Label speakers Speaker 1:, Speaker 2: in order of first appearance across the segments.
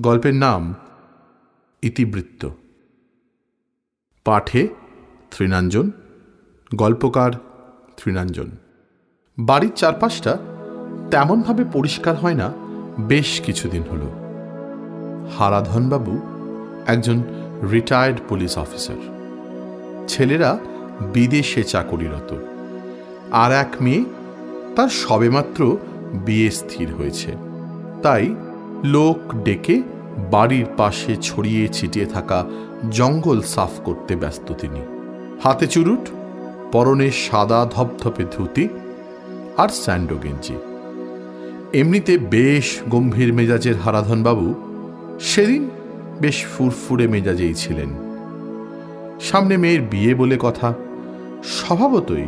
Speaker 1: গল্পের নাম ইতিবৃত্ত। পাঠে তৃণাঞ্জন, গল্পকার তৃণাঞ্জন। বাড়ির চারপাশটা তেমনভাবে পরিষ্কার হয় না, বেশ কিছুদিন হল। হারাধনবাবু একজন রিটায়ার্ড পুলিশ অফিসার ছেলেরা বিদেশে চাকরিরত। আর এক মেয়ে তার সবেমাত্র বিয়ে স্থির হয়েছে। তাই লোক ডেকে বাড়ির পাশে ছড়িয়ে ছিটিয়ে থাকা জঙ্গল সাফ করতে ব্যস্ত তিনি। হাতে চুরুট, পরনে সাদা ধপধপে ধুতি আর স্যান্ডো গেঞ্জি। এমনিতে বেশ গম্ভীর মেজাজের হারাধনবাবু সেদিন বেশ ফুরফুরে মেজাজেই ছিলেন। সামনে মেয়ের বিয়ে বলে কথা, স্বভাবতই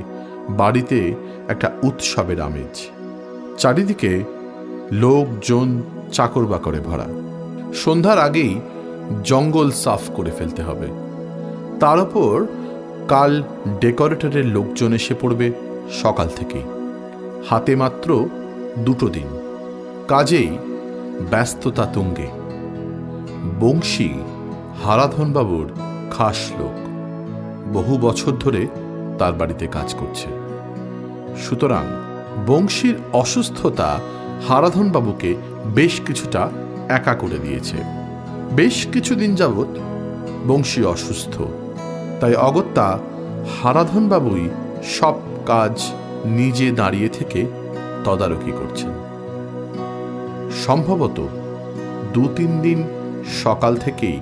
Speaker 1: বাড়িতে একটা উৎসবের আমেজ। চারিদিকে লোকজন চাকর বাকরে ভরা। সন্ধ্যার আগেই জঙ্গল সাফ করে ফেলতে হবে। তার ওপর কাল ডেকোরেটরের লোকজন এসে পড়বে সকাল থেকেই। হাতে মাত্র দুটো দিন। কাজেই ব্যস্ততা তুঙ্গে। বংশী হারাধনবাবুর খাস লোক। বহু বছর ধরে তার বাড়িতে কাজ করছে। সুতরাং বংশীর অসুস্থতা হারাধনবাবুকে বেশ কিছুটা একা করে দিয়েছে। বেশ কিছুদিন যাবৎ বংশী অসুস্থ। তাই অগত্যা হারাধনবাবুই সব কাজ নিজে দাঁড়িয়ে থেকে তদারকি করছেন। সম্ভবত দু তিন দিন সকাল থেকেই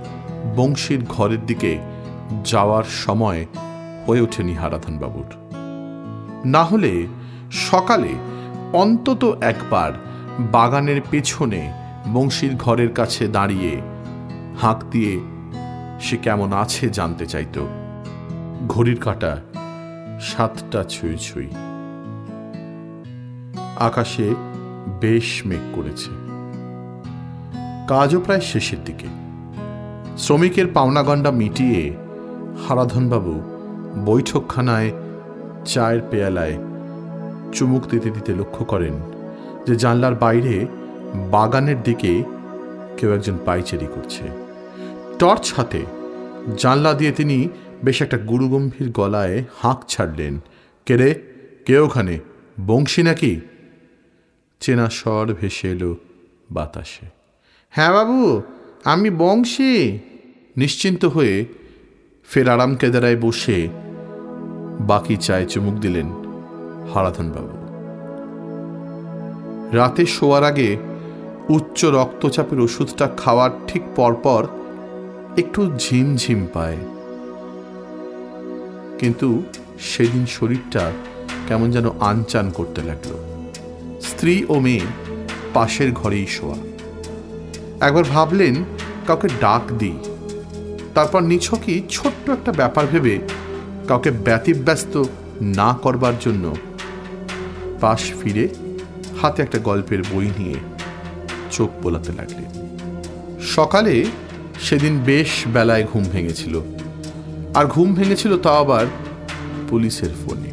Speaker 1: বংশীর ঘরের দিকে যাওয়ার সময় হয়ে ওঠেনি হারাধনবাবুর। না হলে সকালে অন্তত একবার বাগানের পেছনে বংশীর ঘরের কাছে দাঁড়িয়ে হাঁক দিয়ে সে কেমন আছে জানতে চাইত। ঘড়ির কাটা সাতটা ছুঁই ছুঁই। আকাশে বেশ মেঘ করেছে। কাজও প্রায় শেষের দিকে। শ্রমিকের পাওনাগণ্ডা মিটিয়ে হারাধনবাবু বৈঠকখানায় চায়ের পেয়ালায় চুমুক দিতে দিতে লক্ষ্য করেন যে জানলার বাইরে বাগানের দিকে কেউ একজন পাইচেরি করছে। টর্চ হাতে জানলা দিয়ে তিনি বেশ একটা গুরুগম্ভীর গলায় হাঁক ছাড়লেন। কেরে কে ওখানে? বংশী নাকি? চেনা স্বর ভেসে এলো বাতাসে। হ্যাঁ বাবু, আমি বংশী। নিশ্চিন্ত হয়ে ফের আরাম কেদারায় বসে বাকি চায় চুমুক দিলেন হারাধনবাবু। রাতে শোয়ার আগে উচ্চ রক্তচাপের ওষুধটা খাওয়ার ঠিক পরপর একটু ঝিমঝিম পায়। কিন্তু সেদিন শরীরটা কেমন যেন আনচান করতে লাগল। স্ত্রী ও মেয়ে পাশের ঘরেই শোয়া। একবার ভাবলেন কাউকে ডাক দিই। তারপর নিছকই ছোট্ট একটা ব্যাপার ভেবে কাউকে ব্যতিব্যস্ত না করবার জন্য পাশ ফিরে হাতে একটা গল্পের বই নিয়ে চোখ বোলাতে লাগলেন সকালে সেদিন বেশ বেলায় ঘুম ভেঙেছিল। আর ঘুম ভেঙেছিল তা আবার পুলিশের ফোনে।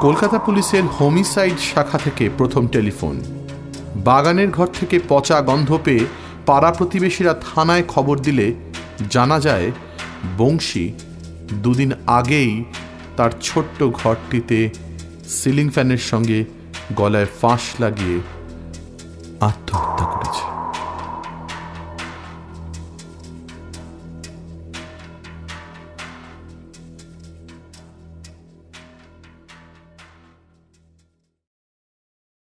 Speaker 1: কলকাতা পুলিশের হোমিসাইড শাখা থেকে প্রথম টেলিফোন। বাগানের ঘর থেকে পচা গন্ধ পেয়ে পাড়া প্রতিবেশীরা থানায় খবর দিলে জানা যায়, বংশী দুদিন আগেই তার ছোট্ট ঘরটিতে সিলিং ফ্যানের সঙ্গে গলায় ফাঁস লাগিয়ে আত্মহত্যা